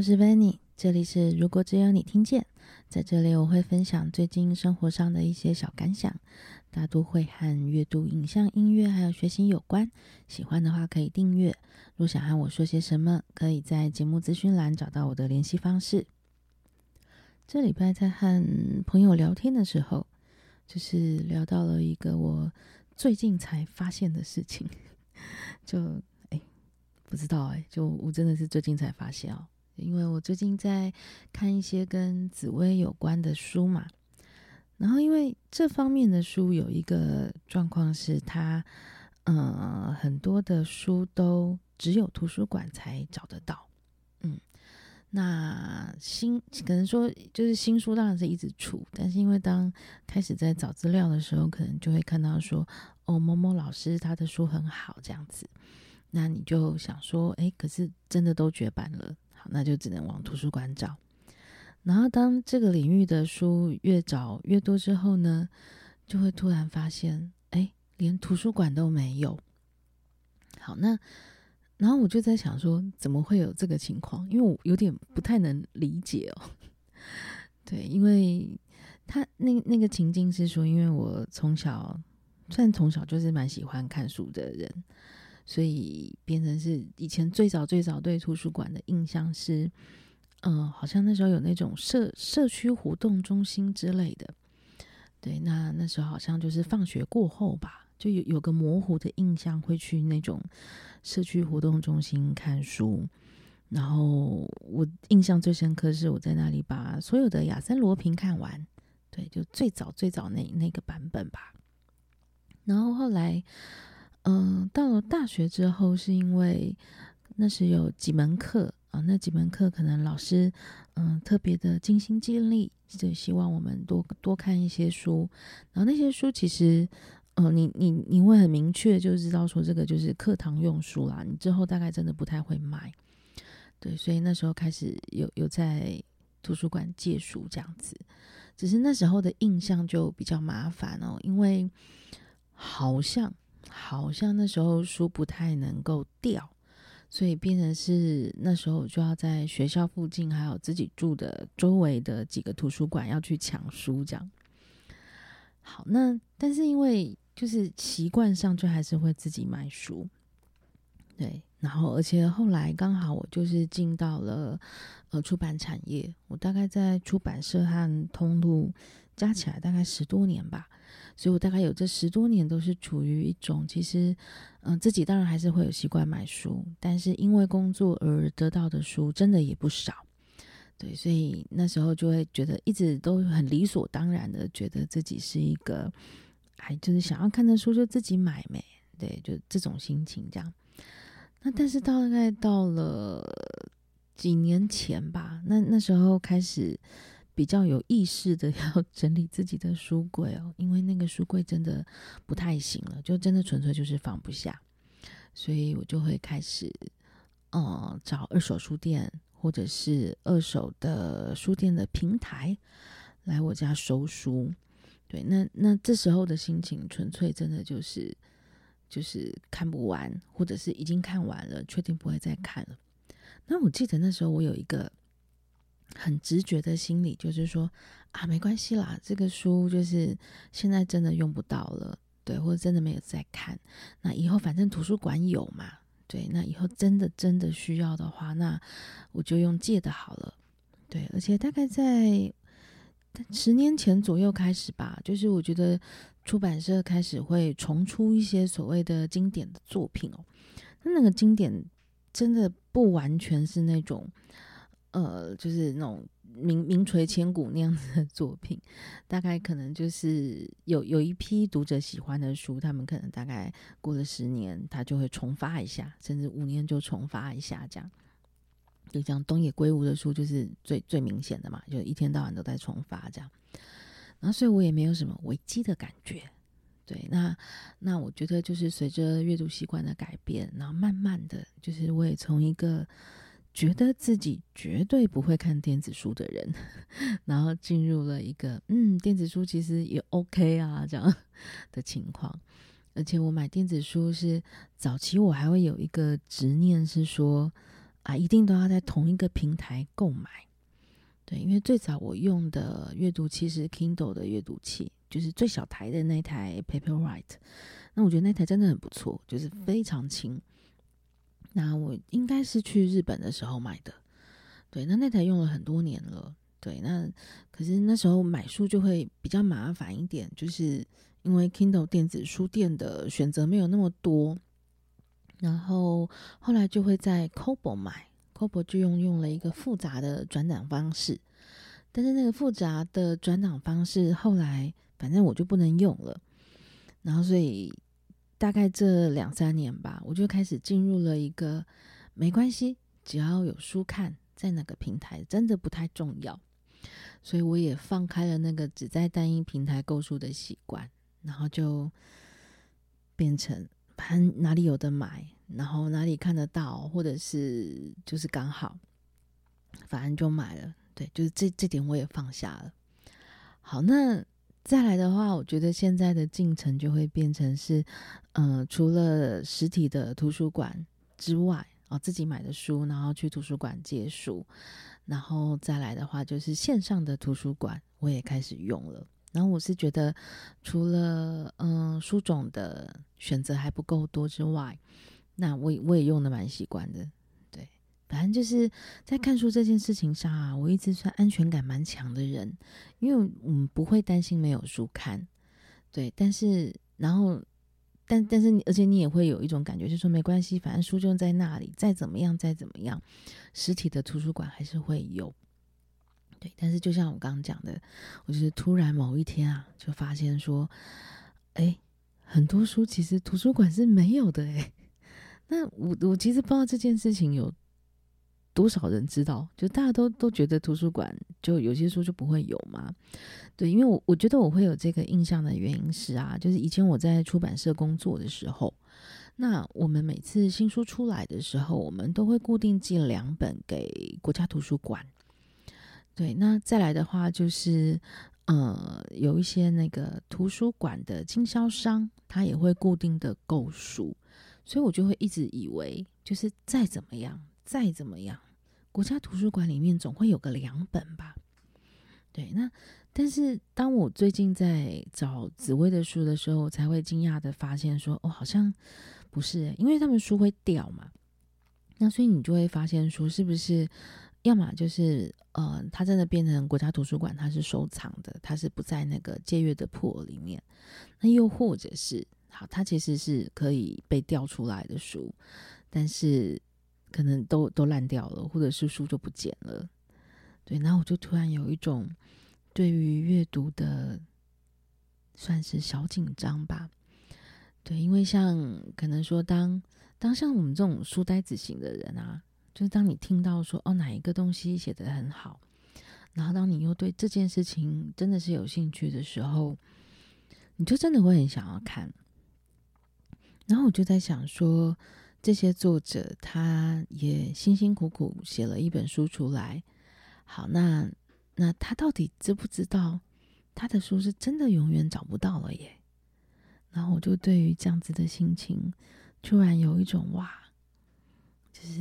我是 Vanny，这里是如果只有你听见。在这里，我会分享最近生活上的一些小感想，大多会和阅读、影像、音乐还有学习有关。喜欢的话可以订阅。若想和我说些什么，可以在节目资讯栏找到我的联系方式。这礼拜在和朋友聊天的时候，就是聊到了一个我最近才发现的事情，就。不知道哎、就我真的是最近才发现哦，因为我最近在看一些跟紫薇有关的书嘛，然后因为这方面的书有一个状况是它，呃，很多的书都只有图书馆才找得到，嗯，那新可能说就是新书当然是一直出，但是因为当开始在找资料的时候，可能就会看到说，哦，某某老师他的书很好这样子。那你就想说，哎，可是真的都绝版了，那就只能往图书馆找。然后当这个领域的书越找越多之后呢，就会突然发现，哎，连图书馆都没有。好，那然后我就在想说，怎么会有这个情况？因为我有点不太能理解哦。对，因为他那那个情境是说，因为我从小，虽然从小就是蛮喜欢看书的人。所以变成是以前最早最早对图书馆的印象是，嗯、好像那时候有那种社社区活动中心之类的。对，那那时候好像就是放学过后吧，就有有个模糊的印象，会去那种社区活动中心看书。然后我印象最深刻是我在那里把所有的亚森罗平看完，对，就最早最早那那个版本吧。然后后来。嗯，到了大学之后，是因为那时有几门课啊，那几门课可能老师嗯特别的尽心尽力，就希望我们多多看一些书。然后那些书其实，嗯，你你你会很明确就知道说这个就是课堂用书啦，你之后大概真的不太会买。对，所以那时候开始有有在图书馆借书这样子，只是那时候的印象就比较麻烦哦，因为好像。好像那时候书不太能够调，所以变成是那时候就要在学校附近，还有自己住的周围的几个图书馆要去抢书，这样。好，那但是因为就是习惯上，就还是会自己买书。对，然后而且后来刚好我就是进到了呃出版产业，我大概在出版社和通路加起来大概十多年吧。所以我大概有这十多年都是处于一种，其实，嗯、自己当然还是会有习惯买书，但是因为工作而得到的书真的也不少，对，所以那时候就会觉得一直都很理所当然的觉得自己是一个，还就是想要看的书就自己买没，对，就这种心情这样。那但是大概到了几年前吧，那那时候开始。比较有意识的 要整理自己的书柜哦，因为那个书柜真的不太行了，就真的纯粹就是放不下，所以我就会开始，嗯，找二手书店或者是二手的书店的平台来我家收书。对，那那这时候的心情纯粹真的就是就是看不完，或者是已经看完了，确定不会再看了。那我记得那时候我有一个。很直觉的心理就是说啊，没关系啦，这个书就是现在真的用不到了，对，或者真的没有在看，那以后反正图书馆有嘛，对，那以后真的真的需要的话，那我就用借的好了，对，而且大概在十年前左右开始吧，就是我觉得出版社开始会重出一些所谓的经典的作品哦，那那个经典真的不完全是那种。呃，就是那种名名垂千古那样子的作品，大概可能就是有有一批读者喜欢的书，他们可能大概过了十年，他就会重发一下，甚至五年就重发一下，这样。就像东野圭吾的书，就是最最明显的嘛，就一天到晚都在重发这样。然后，所以我也没有什么危机的感觉。对，那那我觉得就是随着阅读习惯的改变，然后慢慢的就是我也从一个。觉得自己绝对不会看电子书的人，然后进入了一个嗯，电子书其实也 OK 啊这样的情况。而且我买电子书是早期我还会有一个执念是说，啊，一定都要在同一个平台购买。对，因为最早我用的阅读器是 Kindle 的阅读器，就是最小台的那台 Paperwhite。那我觉得那台真的很不错，就是非常轻。那我应该是去日本的时候买的。对，那那台用了很多年了。对，那可是那时候买书就会比较麻烦一点，就是因为 Kindle 电子书店的选择没有那么多。然后后来就会在 Kobo 买。Kobo 就用用了一个复杂的转档方式，但是那个复杂的转档方式后来反正我就不能用了，然后所以大概这两三年吧，我就开始进入了一个没关系，只要有书看，在哪个平台真的不太重要，所以我也放开了那个只在单一平台购书的习惯，然后就变成反正哪里有的买。然后哪里看得到，或者是就是刚好，反正就买了。对，就是这这点我也放下了。好，那再来的话，我觉得现在的进程就会变成是，呃，除了实体的图书馆之外，哦，自己买的书，然后去图书馆借书，然后再来的话，就是线上的图书馆，我也开始用了。然后我是觉得，除了嗯、书种的选择还不够多之外，那我我也用的蛮习惯的，反正就是在看书这件事情上啊，我一直算安全感蛮强的人，因为我们不会担心没有书看，对，但是然后但但是你而且你也会有一种感觉，就是说没关系，反正书就在那里，再怎么样再怎么样，实体的图书馆还是会有，对，但是就像我刚刚讲的，我就是突然某一天啊，就发现说，哎，很多书其实图书馆是没有的，哎。那我我其实不知道这件事情有多少人知道，就大家都都觉得图书馆就有些书就不会有嘛？对，因为我我觉得我会有这个印象的原因是啊，就是以前我在出版社工作的时候，那我们每次新书出来的时候，我们都会固定寄两本给国家图书馆。对，那再来的话就是呃，有一些那个图书馆的经销商，他也会固定的购书。所以我就会一直以为，就是再怎么样，再怎么样，国家图书馆里面总会有个两本吧。对，那但是当我最近在找紫薇的书的时候，我才会惊讶的发现说，哦，好像不是，因为他们书会掉嘛。那所以你就会发现说，是不是要么就是呃，它真的变成国家图书馆，它是收藏的，它是不在那个借阅的破里面。那又或者是。好，它其实是可以被调出来的书，但是可能都都烂掉了，或者是书就不见了。对，然后我就突然有一种对于阅读的算是小紧张吧。对，因为像可能说当当像我们这种书呆子型的人啊，就是当你听到说哦哪一个东西写得很好，然后当你又对这件事情真的是有兴趣的时候，你就真的会很想要看。然后我就在想说，这些作者他也辛辛苦苦写了一本书出来，好，那那他到底知不知道他的书是真的永远找不到了耶？然后我就对于这样子的心情，突然有一种哇，就是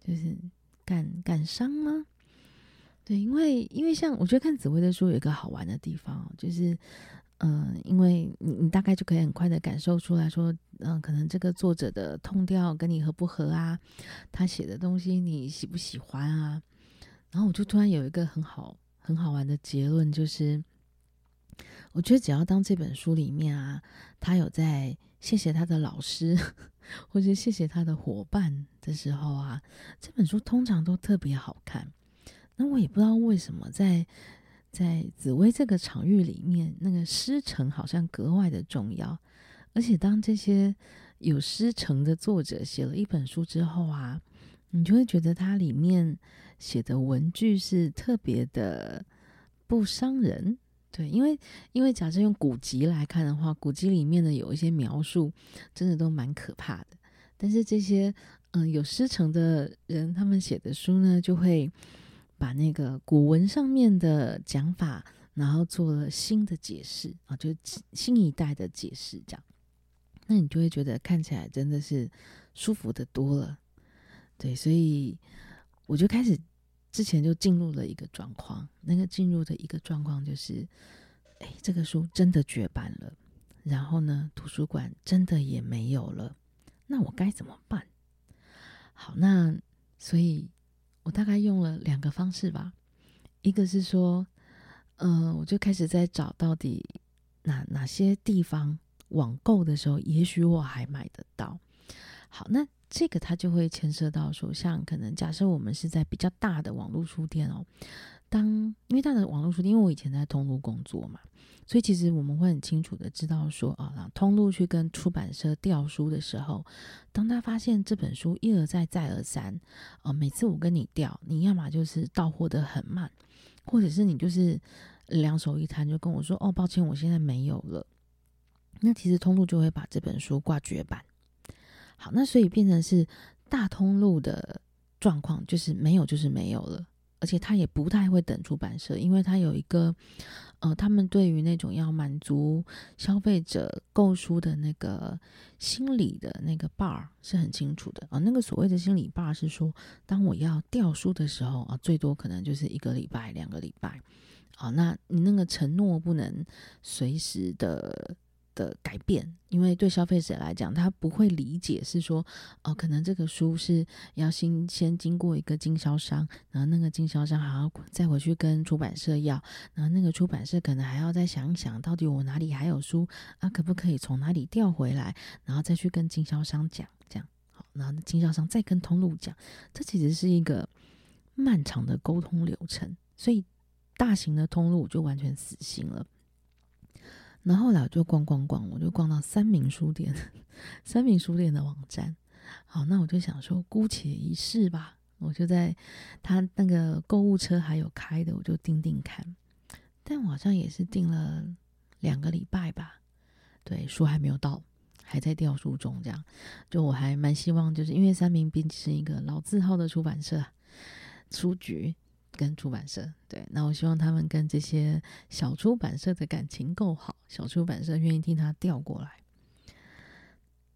就是感感伤吗？对，因为因为像我觉得看紫薇的书有一个好玩的地方，就是。嗯、因为你你大概就可以很快的感受出来说，嗯、可能这个作者的痛调跟你合不合啊？他写的东西你喜不喜欢啊？然后我就突然有一个很好很好玩的结论，就是我觉得只要当这本书里面啊，他有在谢谢他的老师或者谢谢他的伙伴的时候啊，这本书通常都特别好看。那我也不知道为什么在。在紫微这个场域里面，那个师承好像格外的重要。而且，当这些有师承的作者写了一本书之后啊，你就会觉得它里面写的文句是特别的不伤人。对，因为因为假设用古籍来看的话，古籍里面的有一些描述真的都蛮可怕的。但是这些嗯有师承的人，他们写的书呢，就会。把那个古文上面的讲法，然后做了新的解释啊，就新一代的解释，这样，那你就会觉得看起来真的是舒服的多了。对，所以我就开始之前就进入了一个状况，那个进入的一个状况就是，哎，这个书真的绝版了，然后呢，图书馆真的也没有了，那我该怎么办？好，那所以我大概用了两个方式吧，一个是说，嗯、我就开始在找到底哪哪些地方网购的时候，也许我还买得到。好，那。这个它就会牵涉到说，像可能假设我们是在比较大的网络书店哦，当因为大的网络书店，因为我以前在通路工作嘛，所以其实我们会很清楚的知道说啊，通路去跟出版社调书的时候，当他发现这本书一而再再而三，啊，每次我跟你调，你要么就是到货的很慢，或者是你就是两手一摊就跟我说哦，抱歉，我现在没有了，那其实通路就会把这本书挂绝版。好，那所以变成是大通路的状况，就是没有，就是没有了，而且他也不太会等出版社，因为他有一个，呃，他们对于那种要满足消费者购书的那个心理的那个 bar 是很清楚的啊、呃。那个所谓的心理 bar 是说，当我要调书的时候啊、呃，最多可能就是一个礼拜、两个礼拜，好、呃，那你那个承诺不能随时的。的改变，因为对消费者来讲，他不会理解是说，哦，可能这个书是要先先经过一个经销商，然后那个经销商还要再回去跟出版社要，然后那个出版社可能还要再想一想，到底我哪里还有书啊，可不可以从哪里调回来，然后再去跟经销商讲，这样。好，然后经销商再跟通路讲，这其实是一个漫长的沟通流程，所以大型的通路就完全死心了。然后来我就逛逛逛，我就逛到三明书店，三明书店的网站。好，那我就想说，姑且一试吧。我就在他那个购物车还有开的，我就订订看。但我好像也是订了两个礼拜吧。对，书还没有到，还在调书中。这样，就我还蛮希望，就是因为三明毕竟是一个老字号的出版社，书局。跟出版社对，那我希望他们跟这些小出版社的感情够好，小出版社愿意听他调过来，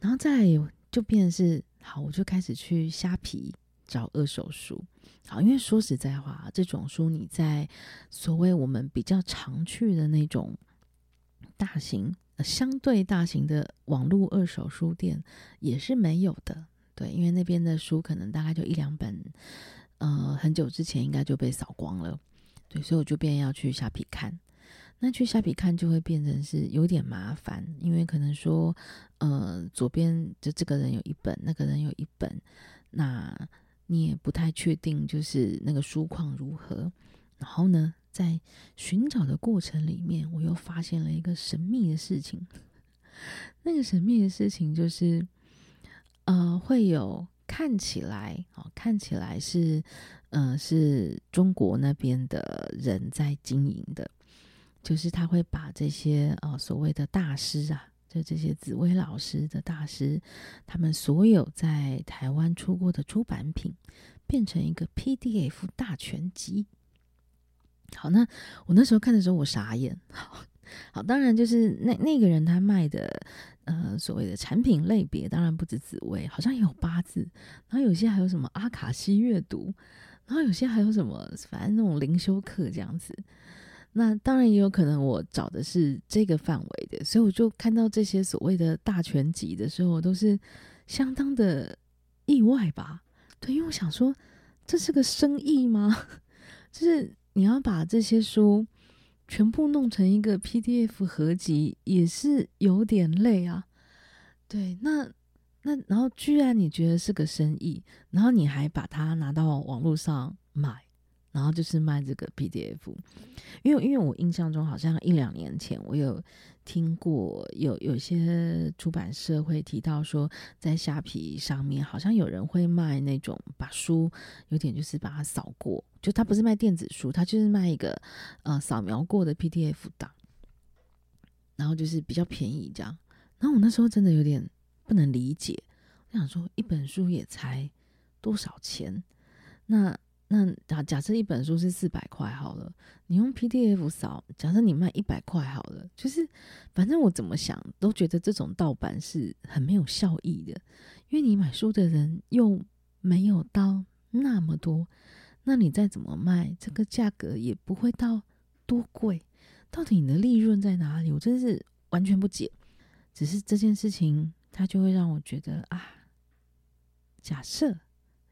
然后再就变成是好，我就开始去虾皮找二手书。好，因为说实在话，这种书你在所谓我们比较常去的那种大型、相对大型的网络二手书店也是没有的。对，因为那边的书可能大概就一两本。呃，很久之前应该就被扫光了，对，所以我就变要去虾皮看。那去虾皮看就会变成是有点麻烦，因为可能说，呃，左边就这个人有一本，那个人有一本，那你也不太确定就是那个书况如何。然后呢，在寻找的过程里面，我又发现了一个神秘的事情。那个神秘的事情就是，呃，会有。看起来，哦，看起来是，嗯、呃，是中国那边的人在经营的，就是他会把这些，呃，所谓的大师啊，就这些紫薇老师的大师，他们所有在台湾出过的出版品，变成一个 PDF 大全集。好，那我那时候看的时候，我傻眼。好，当然就是那那个人他卖的。呃，所谓的产品类别当然不止紫薇，好像也有八字，然后有些还有什么阿卡西阅读，然后有些还有什么，反正那种灵修课这样子。那当然也有可能我找的是这个范围的，所以我就看到这些所谓的大全集的时候，我都是相当的意外吧？对，因为我想说，这是个生意吗？就是你要把这些书。全部弄成一个 PDF 合集也是有点累啊。对，那那然后居然你觉得是个生意，然后你还把它拿到网络上卖，然后就是卖这个 PDF。因为因为我印象中好像一两年前我有听过有有些出版社会提到说，在虾皮上面好像有人会卖那种把书有点就是把它扫过。就他不是卖电子书，他就是卖一个呃扫描过的 PDF 档，然后就是比较便宜这样。然后我那时候真的有点不能理解，我想说一本书也才多少钱？那那假假设一本书是四百块好了，你用 PDF 扫，假设你卖一百块好了，就是反正我怎么想都觉得这种盗版是很没有效益的，因为你买书的人又没有到那么多，那你再怎么卖，这个价格也不会到多贵。到底你的利润在哪里？我真是完全不解。只是这件事情，它就会让我觉得啊，假设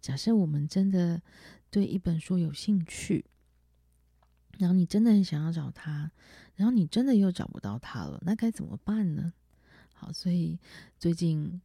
假设我们真的对一本书有兴趣，然后你真的很想要找它，然后你真的又找不到它了，那该怎么办呢？好，所以最近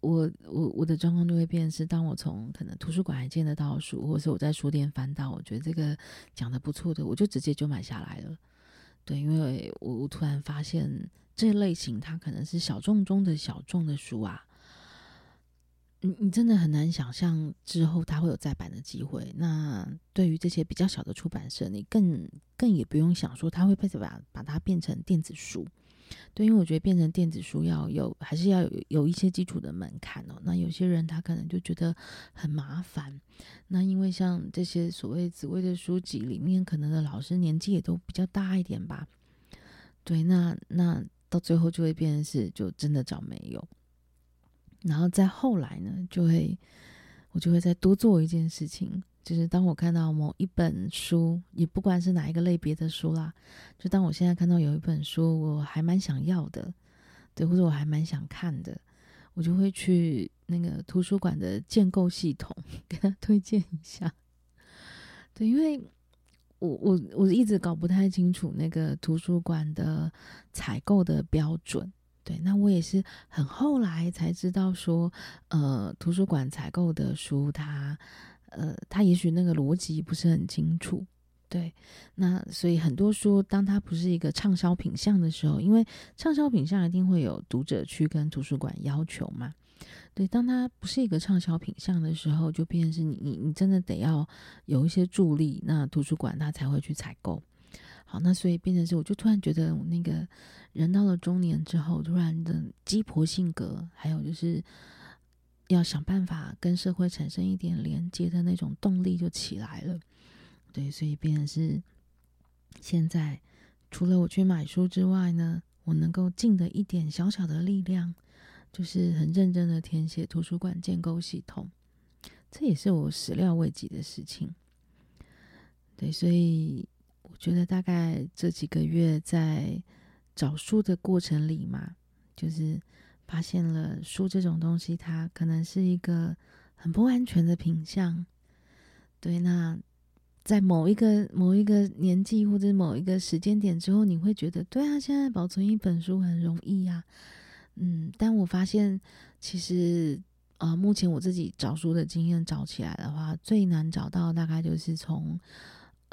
我我我的状况就会变是，当我从可能图书馆还见得到书，或是我在书店翻到，我觉得这个讲得不错的，我就直接就买下来了。对，因为我我突然发现这类型它可能是小众中的小众的书啊，你你真的很难想象之后它会有再版的机会。那对于这些比较小的出版社，你更更也不用想说它会被把把它变成电子书。对，因为我觉得变成电子书要有，还是要有有一些基础的门槛哦。那有些人他可能就觉得很麻烦。那因为像这些所谓紫薇的书籍里面，可能的老师年纪也都比较大一点吧。对，那那到最后就会变成是就真的找没有。然后再后来呢，就会我就会再多做一件事情。就是当我看到某一本书，也不管是哪一个类别的书啦，就当我现在看到有一本书，我还蛮想要的，对，或者我还蛮想看的，我就会去那个图书馆的建构系统给他推荐一下。对，因为我我我一直搞不太清楚那个图书馆的采购的标准。对，那我也是很后来才知道说，呃，图书馆采购的书它。呃，它也许那个逻辑不是很清楚，对，那所以很多书，当它不是一个畅销品项的时候，因为畅销品项一定会有读者去跟图书馆要求嘛，对，当它不是一个畅销品项的时候，就变成是你你你真的得要有一些助力，那图书馆它才会去采购。好，那所以变成是，我就突然觉得，那个人到了中年之后，突然的鸡婆性格，还有就是。要想办法跟社会产生一点连接的那种动力就起来了，对，所以变成是现在除了我去买书之外呢，我能够尽的一点小小的力量，就是很认真的填写图书馆建构系统，这也是我始料未及的事情。对，所以我觉得大概这几个月在找书的过程里嘛，就是。发现了书这种东西，它可能是一个很不安全的品相。对，那在某一个某一个年纪或者某一个时间点之后，你会觉得，对啊，现在保存一本书很容易呀。嗯，但我发现，其实啊、目前我自己找书的经验找起来的话，最难找到大概就是从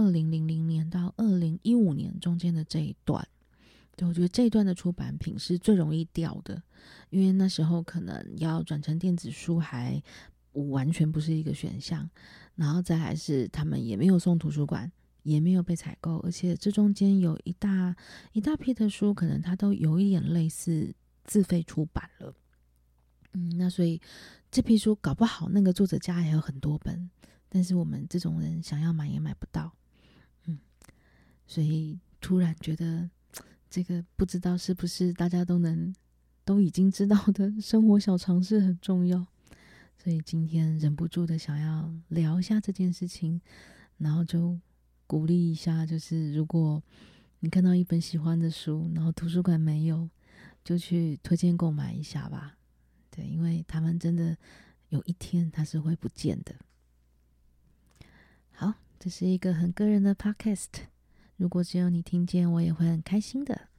二零零零年到二零一五年中间的这一段。对，我觉得这一段的出版品是最容易掉的。因为那时候可能要转成电子书还完全不是一个选项，然后再来是他们也没有送图书馆，也没有被采购，而且这中间有一大一大批的书，可能它都有一点类似自费出版了。嗯，那所以这批书搞不好那个作者家还有很多本，但是我们这种人想要买也买不到。所以突然觉得这个不知道是不是大家都能。都已经知道的生活小常识很重要，所以今天忍不住的想要聊一下这件事情，然后就鼓励一下，就是如果你看到一本喜欢的书，然后图书馆没有，就去推荐购买一下吧。对，因为他们真的有一天它是会不见的。好，这是一个很个人的 podcast，如果只有你听见，我也会很开心的。